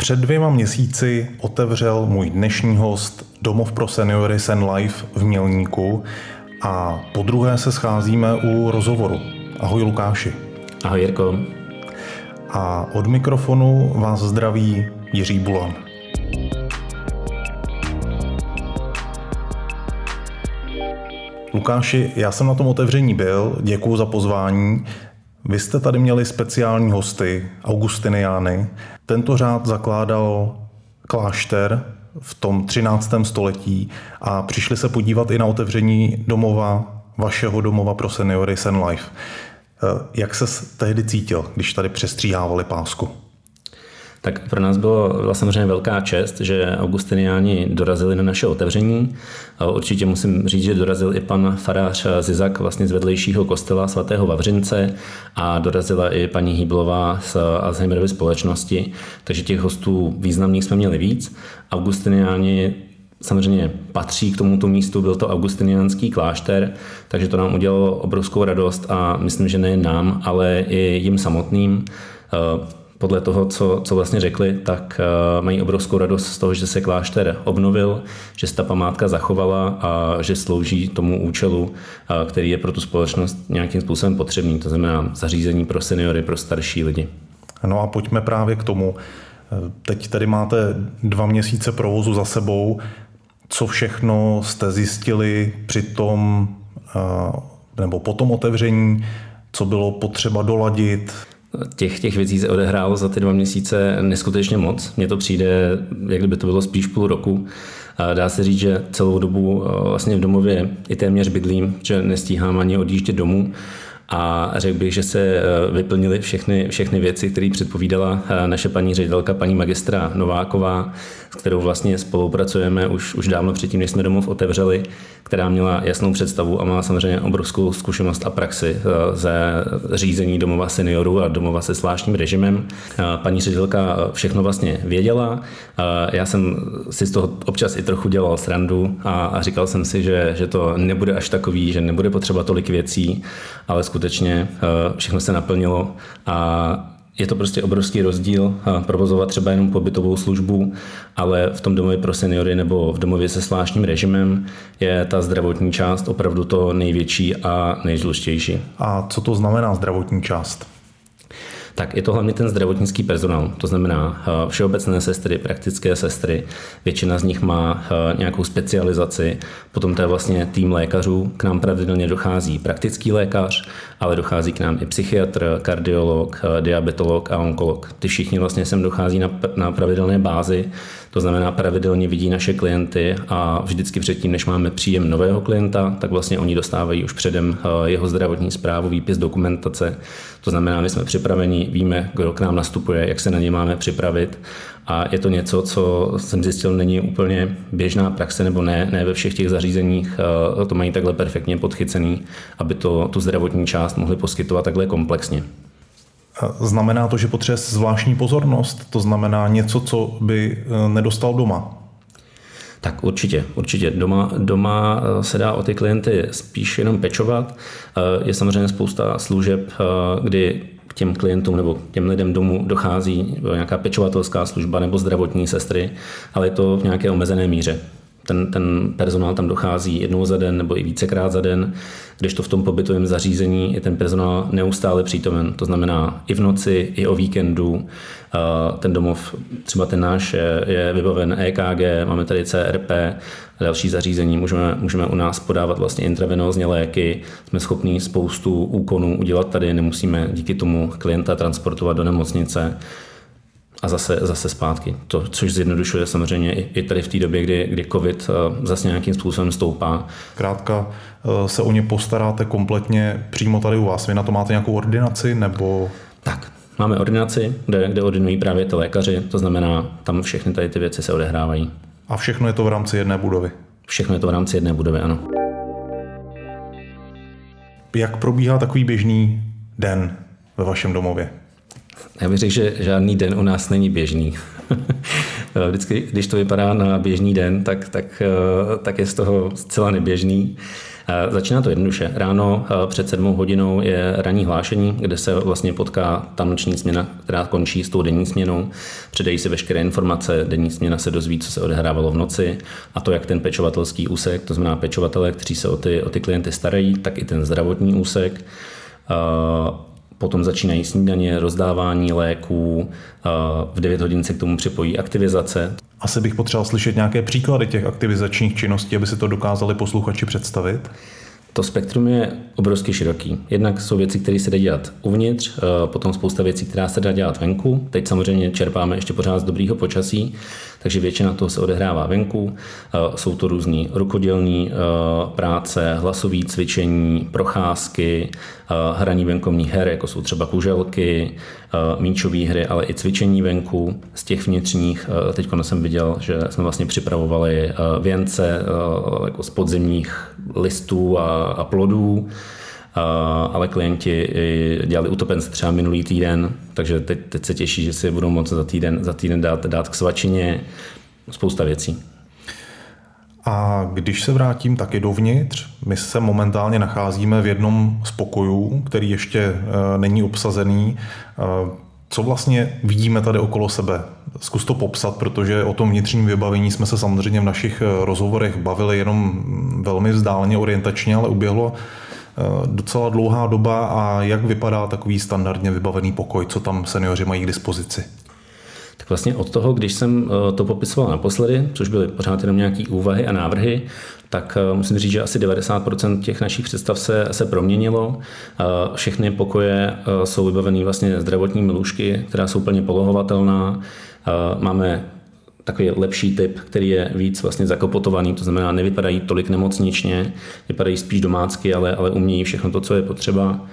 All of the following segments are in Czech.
Před dvěma měsíci otevřel můj dnešní host Domov pro seniory Sen Life v Mělníku a po druhé se scházíme u rozhovoru. Ahoj Lukáši. Ahoj Jirko. A od mikrofonu vás zdraví Jiří Bulan. Lukáši, já jsem na tom otevření byl, děkuji za pozvání. Vy jste tady měli speciální hosty, Augustiniány. Tento řád zakládal klášter v tom 13. století a přišli se podívat i na otevření domova, vašeho domova pro seniory Sen Life. Eh, jak se tehdy cítil, když tady přestříhávali pásku? Tak pro nás bylo, samozřejmě velká čest, že Augustiniáni dorazili na naše otevření. Určitě musím říct, že dorazil i pan farář Zizak vlastně z vedlejšího kostela svatého Vavřince a dorazila i paní Hýblová z Alzheimerovy společnosti, takže těch hostů významných jsme měli víc. Augustiniáni samozřejmě patří k tomuto místu, byl to augustiniánský klášter, takže to nám udělalo obrovskou radost a myslím, že nejen nám, ale i jim samotným podle toho, co, co vlastně řekli, tak uh, mají obrovskou radost z toho, že se klášter obnovil, že se ta památka zachovala a že slouží tomu účelu, uh, který je pro tu společnost nějakým způsobem potřebný, to znamená zařízení pro seniory, pro starší lidi. No a pojďme právě k tomu. Teď tady máte dva měsíce provozu za sebou. Co všechno jste zjistili při tom, nebo po tom otevření, co bylo potřeba doladit, Těch, těch věcí se odehrálo za ty dva měsíce neskutečně moc. Mně to přijde, jak kdyby to bylo spíš půl roku. Dá se říct, že celou dobu vlastně v domově i téměř bydlím, že nestíhám ani odjíždět domů a řekl bych, že se eh, vyplnily všechny, všechny věci, které předpovídala eh, naše paní ředitelka, paní magistra Nováková, s kterou vlastně spolupracujeme už, už dávno předtím, než jsme domov otevřeli, která měla jasnou představu a má samozřejmě obrovskou zkušenost a praxi eh, ze řízení domova seniorů a domova se zvláštním režimem. Paní ředitelka všechno vlastně věděla. Já jsem si z toho občas i trochu dělal srandu a, a říkal jsem si, že, že to nebude až takový, že nebude potřeba tolik věcí, ale skutečně eh, všechno se naplnilo a je to prostě obrovský rozdíl eh, provozovat třeba jenom pobytovou službu, ale v tom domově pro seniory nebo v domově se zvláštním režimem je ta zdravotní část opravdu to největší a nejdůležitější. A co to znamená zdravotní část? tak je to hlavně ten zdravotnický personál, to znamená eh, všeobecné sestry, praktické sestry, většina z nich má nějakou specializaci, potom to je vlastně tým lékařů, k nám pravidelně dochází praktický lékař, ale dochází k nám i psychiatr, kardiolog, eh, diabetolog a onkolog. Ty všichni vlastně sem dochází na, na pravidelné bázi, to znamená pravidelně vidí naše klienty a vždycky předtím, než máme příjem nového klienta, tak vlastně oni dostávají už předem jeho zdravotní zprávu, výpis dokumentace. To znamená, my jsme připraveni, víme, kdo k nám nastupuje, jak se na ně máme připravit a je to něco, co jsem zjistil, není úplně běžná praxe, nebo ne, ne ve všech těch zařízeních eh, to mají takhle perfektně podchycený, aby to, tu zdravotní část mohli poskytovat takhle komplexně. Znamená to, že potřebuje zvláštní pozornost? To znamená něco, co by eh, nedostal doma? Tak určitě, určitě. Doma, doma eh, se dá o ty klienty spíš jenom pečovat. Je samozřejmě spousta služeb, kdy těm klientům nebo těm lidem domů dochází nějaká pečovatelská služba nebo zdravotní sestry, ale je to v nějaké omezené míře. Ten, ten personál tam dochází jednou za den nebo i vícekrát za den, když to v tom pobytovém zařízení je ten personál neustále přítomen. To znamená i v noci, i o víkendu. Ten domov, třeba ten náš, je, je vybaven EKG, máme tady CRP, další zařízení, můžeme, můžeme u nás podávat vlastně intravenózně léky, jsme schopní spoustu úkonů udělat tady, nemusíme díky tomu klienta transportovat do nemocnice a zase, zase zpátky. To, což zjednodušuje samozřejmě i, i tady v té době, kdy, kdy COVID eh, zase nějakým způsobem stoupá. Krátka eh, se o ně postaráte kompletně přímo tady u vás. Vy na to máte nějakou ordinaci nebo... Tak, máme ordinaci, kde, kde ordinují právě ty lékaři, to znamená, tam všechny tady ty věci se odehrávají. A všechno je to v rámci jedné budovy? Všechno je to v rámci jedné budovy, ano. Jak probíhá takový běžný den ve vašem domově? Já bych řekl, že žádný den u nás není běžný. Vždycky, když to vypadá na běžný den, tak, tak, tak je z toho zcela neběžný. Začíná to jednoduše. Ráno před sedmou hodinou je ranní hlášení, kde se vlastně potká ta noční směna, která končí s tou denní směnou. Předají si veškeré informace, denní směna se dozví, co se odehrávalo v noci a to jak ten pečovatelský úsek, to znamená pečovatele, kteří se o ty, o ty klienty starají, tak i ten zdravotní úsek. Potom začínají snídaně, rozdávání léků, v 9 hodin se k tomu připojí aktivizace. Asi bych potřeboval slyšet nějaké příklady těch aktivizačních činností, aby si to dokázali posluchači představit. To spektrum je obrovsky široký. Jednak jsou věci, které se dá dělat uvnitř, potom spousta věcí, která se dá dělat venku. Teď samozřejmě čerpáme ještě pořád z dobrýho počasí, takže většina toho se odehrává venku. Eh, jsou to různé rukodělné eh, práce, hlasové cvičení, procházky, hraní venkovních her, jako jsou třeba kuželky, míčové hry, ale i cvičení venku. Z těch vnitřních, teď jsem viděl, že jsme vlastně připravovali věnce jako z podzimních listů a, a plodů, ale klienti dělali utopence třeba minulý týden, takže teď, teď se těší, že si budou moct za týden, za týden dát, dát k svačině spousta věcí. A když se vrátím taky dovnitř, my se momentálně nacházíme v jednom z pokojů, který ještě e, není obsazený. E, co vlastně vidíme tady okolo sebe? Zkus to popsat, protože o tom vnitřním vybavení jsme se samozřejmě v našich e, rozhovorech bavili jenom velmi vzdáleně orientačně, ale uběhlo docela dlouhá doba a jak vypadá takový standardně vybavený pokoj, co tam seniori mají k dispozici? Tak vlastně od toho, když jsem eh, to popisoval naposledy, což byly pořád jenom nějaké úvahy a návrhy, tak eh, musím říct, že asi 90% těch našich představ se, se proměnilo. Eh, všechny pokoje jsou vybaveny vlastně zdravotními lůžky, která jsou plně polohovatelná. Máme takový lepší typ, který je víc vlastně zakopotovaný, to znamená nevypadají tolik nemocničně, vypadají spíš domácky, ale, ale umějí všechno to, co je potřeba.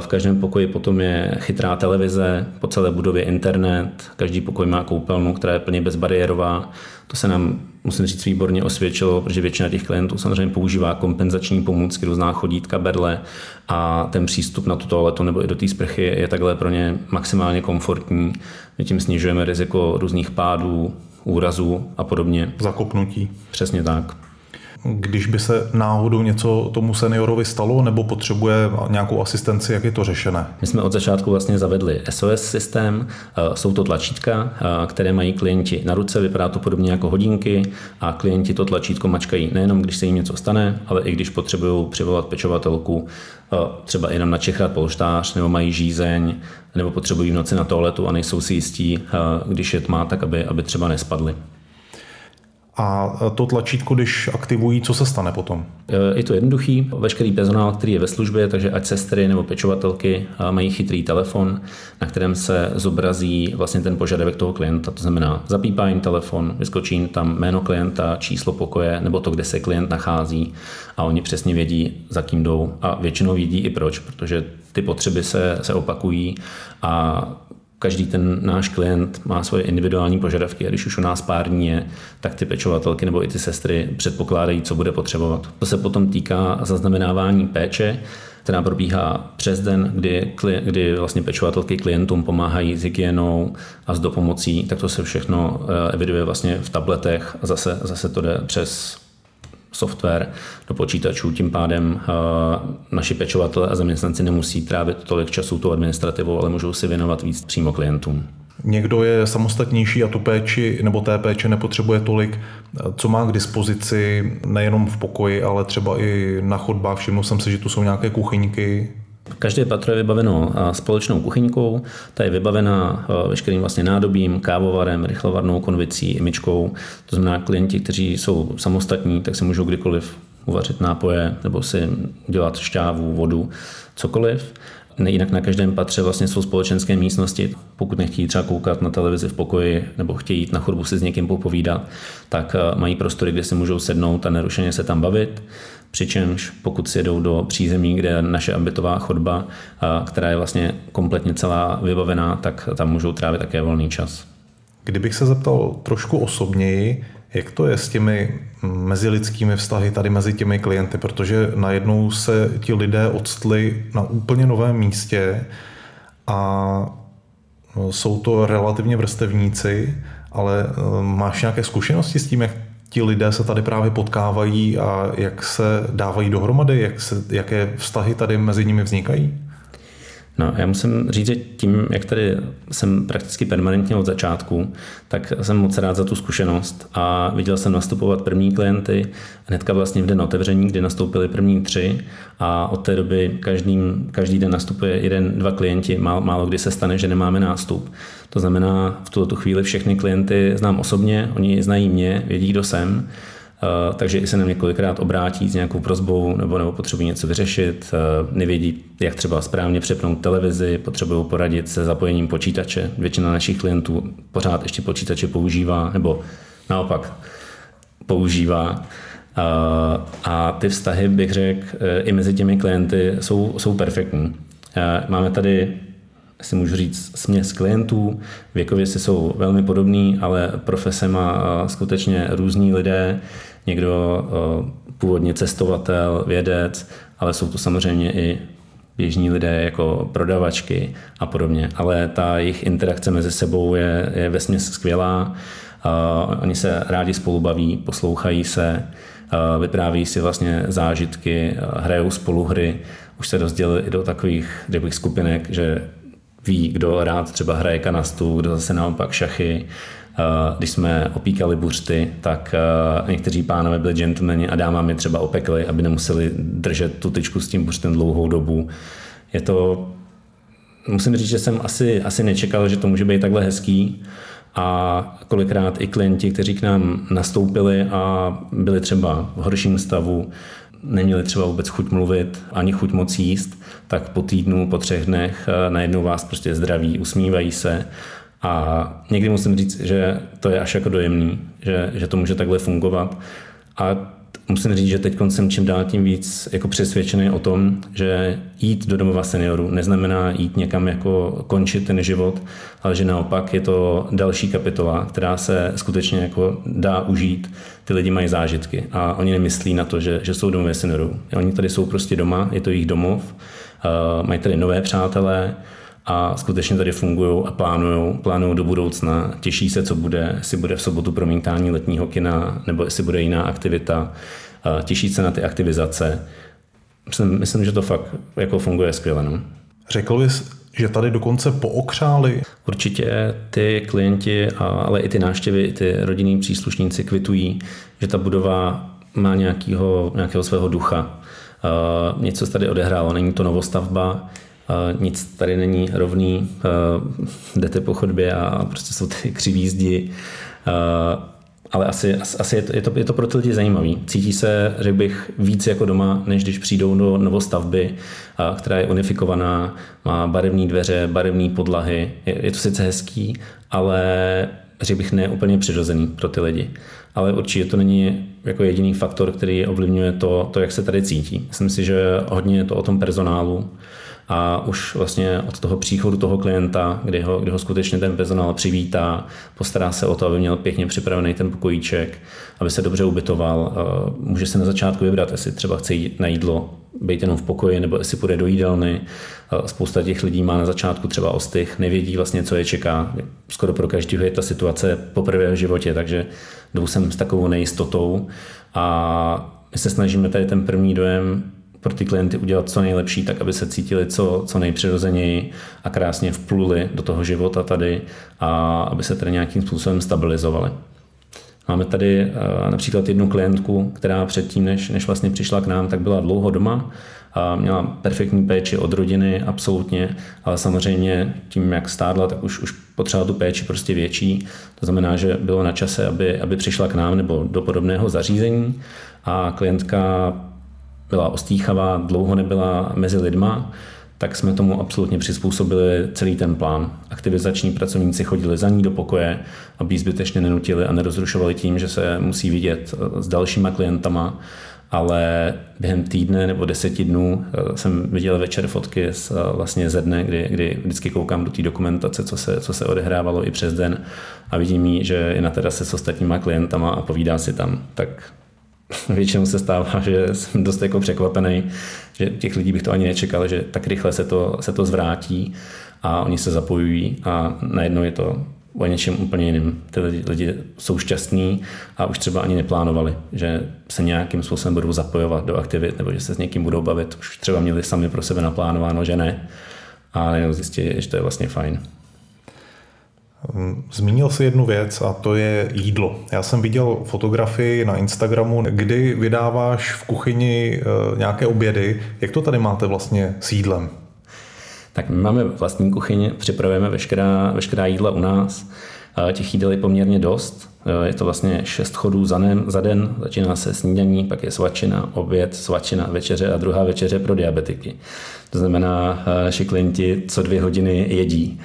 V každém pokoji potom je chytrá televize, po celé budově internet, každý pokoj má koupelnu, která je plně bezbariérová. To se nám, musím říct, výborně osvědčilo, protože většina těch klientů samozřejmě používá kompenzační pomůcky, různá chodítka, berle a ten přístup na tu toaletu nebo i do té sprchy je takhle pro ně maximálně komfortní. My tím snižujeme riziko různých pádů, úrazů a podobně. Zakopnutí. Přesně tak když by se náhodou něco tomu seniorovi stalo nebo potřebuje nějakou asistenci, jak je to řešené? My jsme od začátku vlastně zavedli SOS systém, eh, jsou to tlačítka, eh, které mají klienti na ruce, vypadá to podobně jako hodinky a klienti to tlačítko mačkají nejenom, když se jim něco stane, ale i když potřebují přivolat pečovatelku, třeba jenom načechrat polštář, nebo mají žízeň, nebo potřebují v noci na toaletu a nejsou si jistí, když je tma, tak aby, aby třeba nespadli. A to tlačítko, když aktivují, co se stane potom? Je to jednoduchý. Veškerý personál, který je ve službě, takže ať sestry nebo pečovatelky mají chytrý telefon, na kterém se zobrazí vlastně ten požadavek toho klienta. To znamená, zapípá jim telefon, vyskočí tam jméno klienta, číslo pokoje nebo to, kde se klient nachází a oni přesně vědí, za kým jdou a většinou vědí i proč, protože ty potřeby se, se opakují a každý ten náš klient má svoje individuální požadavky a když už u nás pár dní je, tak ty pečovatelky nebo i ty sestry předpokládají, co bude potřebovat. To se potom týká zaznamenávání péče, která probíhá přes den, kdy, kdy vlastně pečovatelky klientům pomáhají s hygienou a s dopomocí, tak to se všechno eh, eviduje vlastně v tabletech a zase, zase to jde přes software do počítačů, tím pádem eh, naši pečovatelé a zaměstnanci nemusí trávit tolik času tou administrativou, ale můžou si věnovat víc přímo klientům. Někdo je samostatnější a tu péči nebo té péče nepotřebuje tolik, co má k dispozici nejenom v pokoji, ale třeba i na chodbách. Všiml jsem si, že tu jsou nějaké kuchyňky, Každé patro je vybaveno společnou kuchyňkou, ta je vybavena veškerým vlastně nádobím, kávovarem, rychlovarnou konvicí, imečkou. To znamená, klienti, kteří jsou samostatní, tak si můžou kdykoliv uvařit nápoje nebo si dělat šťávu, vodu, cokoliv. Jinak na každém patře vlastně jsou společenské místnosti. Pokud nechtějí třeba koukat na televizi v pokoji nebo chtějí jít na chodbu si s někým popovídat, tak mají prostory, kde si můžou sednout a nerušeně se tam bavit. Přičemž pokud si jedou do přízemí, kde je naše ambitová chodba, která je vlastně kompletně celá vybavená, tak tam můžou trávit také volný čas. Kdybych se zeptal trošku osobněji, jak to je s těmi mezilidskými vztahy tady mezi těmi klienty, protože najednou se ti lidé odstli na úplně novém místě a jsou to relativně vrstevníci, ale máš nějaké zkušenosti s tím, jak ti lidé se tady právě potkávají a jak se dávají dohromady, jak se, jaké vztahy tady mezi nimi vznikají? No, já musím říct, že tím, jak tady jsem prakticky permanentně od začátku, tak jsem moc rád za tu zkušenost a viděl jsem nastupovat první klienty hnedka vlastně v den otevření, kdy nastoupili první tři a od té doby každý, každý den nastupuje jeden, dva klienti, málo, málo kdy se stane, že nemáme nástup. To znamená, v tuto chvíli všechny klienty znám osobně, oni znají mě, vědí, kdo jsem takže i se na mě kolikrát obrátí s nějakou prozbou nebo, nebo potřebují něco vyřešit, eh, nevědí, jak třeba správně přepnout televizi, potřebují poradit se zapojením počítače. Většina našich klientů pořád ještě počítače používá, nebo naopak používá. Eh, a ty vztahy, bych řekl, i mezi těmi klienty jsou, jsou perfektní. Máme tady si můžu říct, směs klientů. Věkově si jsou velmi podobní, ale profese má skutečně různí lidé. Někdo původně cestovatel, vědec, ale jsou to samozřejmě i běžní lidé jako prodavačky a podobně. Ale ta jejich interakce mezi sebou je, je vesměs skvělá. Oni se rádi spolu baví, poslouchají se, vypráví si vlastně zážitky, hrajou spolu hry. Už se rozdělili i do takových bych, skupinek, že ví, kdo rád třeba hraje kanastu, kdo zase naopak šachy. Eh, když jsme opíkali buřty, tak eh, někteří pánové byli gentlemani a dámami třeba opekli, aby nemuseli držet tu tyčku s tím buřtem dlouhou dobu. Je to, musím říct, že jsem asi, asi nečekal, že to může být takhle hezký a kolikrát i klienti, kteří k nám nastoupili a byli třeba v horším stavu, neměli třeba vůbec chuť mluvit, ani chuť moc jíst, tak po týdnu, po třech dnech eh, najednou vás prostě zdraví, usmívají se a někdy musím říct, že to je až jako dojemný, že, že to může takhle fungovat. A musím říct, že teď jsem čím dál tím víc jako přesvědčený o tom, že jít do domova seniorů neznamená jít někam jako končit ten život, ale že naopak je to další kapitola, která se skutečně jako dá užít. Ty lidi mají zážitky a oni nemyslí na to, že, že jsou domově seniorů. Oni tady jsou prostě doma, je to jejich domov, uh, mají tady nové přátelé, a skutečně tady fungují a plánují, plánují do budoucna, těší se, co bude, jestli bude v sobotu promítání letního kina, nebo jestli bude jiná aktivita, těší se na ty aktivizace. Myslím, myslím že to fakt jako funguje skvěle. No. Řekl bys, že tady dokonce pookřáli? Určitě ty klienti, ale i ty návštěvy, i ty rodinní příslušníci kvitují, že ta budova má nějakého, nějakého svého ducha. Něco se tady odehrálo, není to novostavba, nic tady není rovný, jdete po chodbě a prostě jsou ty křivý zdi, ale asi, asi je, to, je, to, je to pro ty lidi zajímavý. Cítí se, řekl bych, víc jako doma, než když přijdou do novostavby, která je unifikovaná, má barevné dveře, barevné podlahy. Je, je to sice hezký, ale řekl bych ne úplně přirozený pro ty lidi. Ale určitě to není jako jediný faktor, který ovlivňuje to, to jak se tady cítí. Myslím si, že hodně je to o tom personálu, a už vlastně od toho příchodu toho klienta, kdy ho, kdy ho skutečně ten personál přivítá, postará se o to, aby měl pěkně připravený ten pokojíček, aby se dobře ubytoval. Může se na začátku vybrat, jestli třeba chce jít na jídlo, být jenom v pokoji, nebo jestli půjde do jídelny. Spousta těch lidí má na začátku třeba ostych, nevědí vlastně, co je čeká. Skoro pro každého je ta situace poprvé v životě, takže jdou sem s takovou nejistotou a my se snažíme tady ten první dojem pro ty klienty udělat co nejlepší, tak aby se cítili co, co nejpřirozeněji a krásně vpluli do toho života tady a aby se tady nějakým způsobem stabilizovali. Máme tady uh, například jednu klientku, která předtím, než, než vlastně přišla k nám, tak byla dlouho doma a měla perfektní péči od rodiny, absolutně, ale samozřejmě tím, jak stádla, tak už, už potřeba tu péči prostě větší. To znamená, že bylo na čase, aby, aby přišla k nám nebo do podobného zařízení a klientka byla ostýchavá, dlouho nebyla mezi lidma, tak jsme tomu absolutně přizpůsobili celý ten plán. Aktivizační pracovníci chodili za ní do pokoje, aby ji zbytečně nenutili a nerozrušovali tím, že se musí vidět eh, s dalšíma klientama, ale během týdne nebo deseti dnů eh, jsem viděl večer fotky z, eh, vlastně ze dne, kdy, kdy vždycky koukám do té dokumentace, co se, co se odehrávalo i přes den a vidím jí, že je na terase s ostatníma klientama a povídá si tam. Tak většinou se stává, že jsem dost jako překvapený, že těch lidí bych to ani nečekal, že tak rychle se to, se to zvrátí a oni se zapojují a najednou je to o něčem úplně jiným. Ty lidi, lidi jsou šťastní a už třeba ani neplánovali, že se nějakým způsobem budou zapojovat do aktivit nebo že se s někým budou bavit. Už třeba měli sami pro sebe naplánováno, že ne. A jenom zjistili, že to je vlastně fajn. Zmínil si jednu věc a to je jídlo. Já jsem viděl fotografii na Instagramu, kdy vydáváš v kuchyni eh, nějaké obědy. Jak to tady máte vlastně s jídlem? Tak my máme vlastní kuchyni, připravujeme veškerá, veškerá jídla u nás. Těch jídel je poměrně dost. Je to vlastně šest chodů za den, za den. Začíná se snídaní, pak je svačina, oběd, svačina, večeře a druhá večeře pro diabetiky. To znamená, naši klienti co dvě hodiny jedí.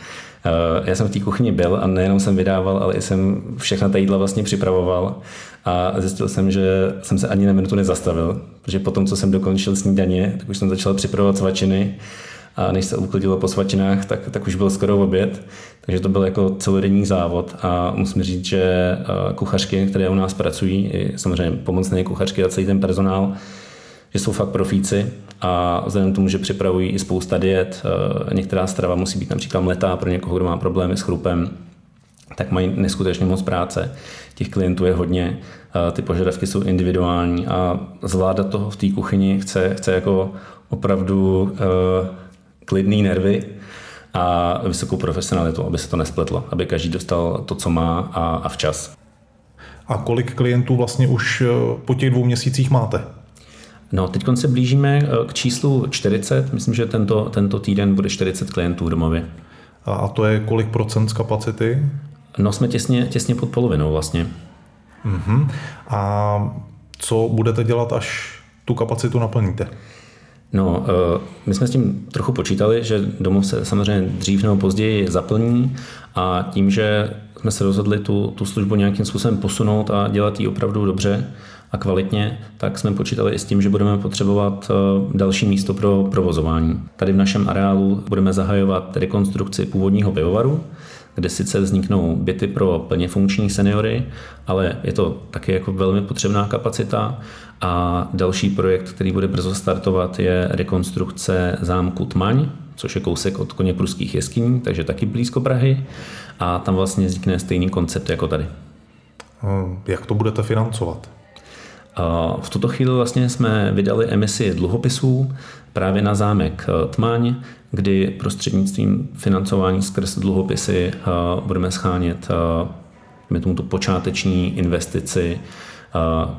Já jsem v té kuchyni byl a nejenom jsem vydával, ale i jsem všechna ta jídla vlastně připravoval. A zjistil jsem, že jsem se ani na minutu nezastavil, protože potom, co jsem dokončil snídaně, tak už jsem začal připravovat svačiny. A než se uklidilo po svačinách, tak, tak už byl skoro oběd, takže to byl jako celodenní závod. A musím říct, že eh, kuchařky, které u nás pracují, samozřejmě pomocné kuchařky a celý ten personál, že jsou fakt profíci a vzhledem k tomu, že připravují i spousta diet, eh, některá strava musí být například mletá pro někoho, kdo má problémy s chrupem, tak mají neskutečně moc práce. Těch klientů je hodně, eh, ty požadavky jsou individuální a zvládat toho v té kuchyni chce, chce jako opravdu klidný nervy a vysokou profesionalitu, aby se to nespletlo, aby každý dostal to, co má a, a včas. A kolik klientů vlastně už eh, po těch dvou měsících máte? No, teď se blížíme eh, k číslu 40. Myslím, že tento, tento týden bude 40 klientů domově. A to je kolik procent z kapacity? No, jsme těsně, těsně pod polovinou vlastně. Uh-huh. A co budete dělat, až tu kapacitu naplníte? No, eh, my jsme s tím trochu počítali, že domov se samozřejmě dřív nebo později zaplní a tím, že jsme se rozhodli tu, tu službu nějakým způsobem posunout a dělat ji opravdu dobře a kvalitně, tak jsme počítali i s tím, že budeme potřebovat eh, další místo pro provozování. Tady v našem areálu budeme zahajovat rekonstrukci původního pivovaru, kde sice vzniknou byty pro plně funkční seniory, ale je to taky jako velmi potřebná kapacita. A další projekt, který bude brzo startovat, je rekonstrukce zámku Tmaň, což je kousek od koně pruských jeskyní, takže taky blízko Prahy. A tam vlastně vznikne stejný koncept jako tady. Hm, jak to budete financovat? V tuto chvíli vlastně jsme vydali emisi dluhopisů právě na zámek Tmaň, kdy prostřednictvím financování skrz dluhopisy budeme schánět tomu tu počáteční investici,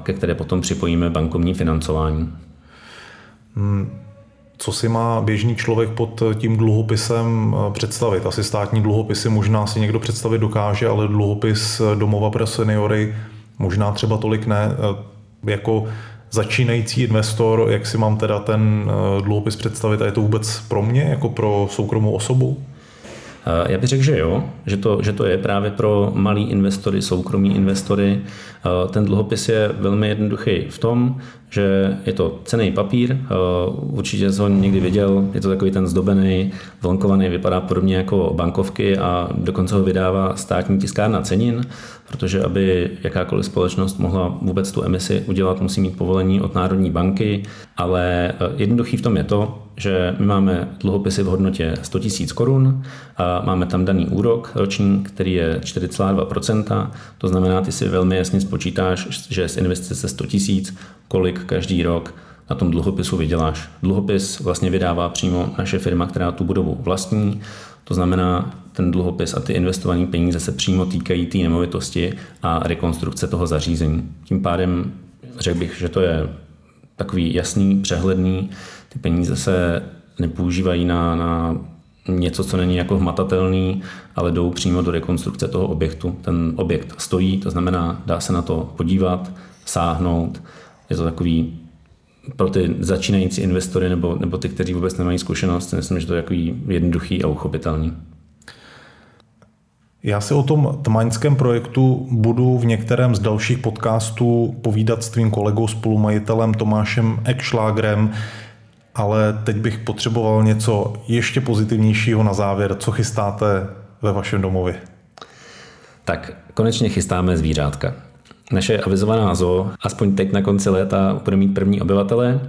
ke které potom připojíme bankovní financování. Hmm, co si má běžný člověk pod tím dluhopisem představit? Asi státní dluhopisy možná si někdo představit dokáže, ale dluhopis domova pro seniory možná třeba tolik ne. Jako začínající investor, jak si mám teda ten eh, dluhopis představit a je to vůbec pro mě, jako pro soukromou osobu? Eh, já bych řekl, že jo, že to, že to je právě pro malý investory, soukromí investory. Eh, ten dluhopis je velmi jednoduchý v tom, že je to cený papír, určitě jsem ho někdy viděl, je to takový ten zdobený, vlonkovaný, vypadá podobně jako bankovky a dokonce ho vydává státní tiskárna cenin, protože aby jakákoliv společnost mohla vůbec tu emisi udělat, musí mít povolení od Národní banky, ale jednoduchý v tom je to, že my máme dluhopisy v hodnotě 100 000 korun a máme tam daný úrok roční, který je 4,2%. To znamená, ty si velmi jasně spočítáš, že z investice 100 000, kolik každý rok na tom dluhopisu vyděláš. Dluhopis vlastně vydává přímo naše firma, která tu budovu vlastní. To znamená, ten dluhopis a ty investované peníze se přímo týkají té nemovitosti a rekonstrukce toho zařízení. Tím pádem řekl bych, že to je takový jasný, přehledný. Ty peníze se nepoužívají na, na něco, co není jako hmatatelný, ale jdou přímo do rekonstrukce toho objektu. Ten objekt stojí, to znamená, dá se na to podívat, sáhnout. Je to takový pro ty začínající investory nebo, nebo ty, kteří vůbec nemají zkušenost, myslím, že to je takový jednoduchý a uchopitelný. Já si o tom tmaňském projektu budu v některém z dalších podcastů povídat s tvým kolegou spolumajitelem Tomášem Ekšlágrem, ale teď bych potřeboval něco ještě pozitivnějšího na závěr. Co chystáte ve vašem domově? Tak konečně chystáme zvířátka. Naše avizovaná zoo, aspoň teď na konci léta, bude mít první obyvatele.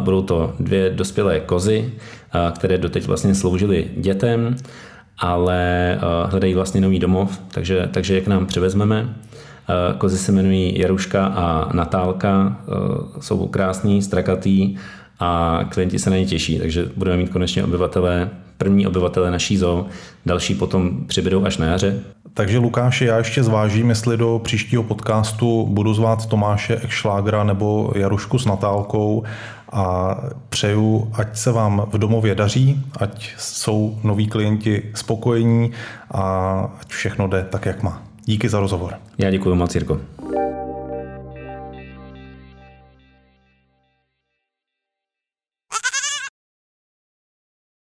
Budou to dvě dospělé kozy, které doteď vlastně sloužily dětem ale hledají vlastně nový domov, takže, takže je k nám přivezmeme. Kozy se jmenují Jaruška a Natálka, jsou krásný, strakatý a klienti se na ně těší, takže budeme mít konečně obyvatele, první obyvatele naší zoo, další potom přibydou až na jaře. Takže Lukáši, já ještě zvážím, jestli do příštího podcastu budu zvát Tomáše Ekšlágra nebo Jarušku s Natálkou a přeju, ať se vám v domově daří, ať jsou noví klienti spokojení a ať všechno jde tak, jak má. Díky za rozhovor. Já děkuji moc, Jirko.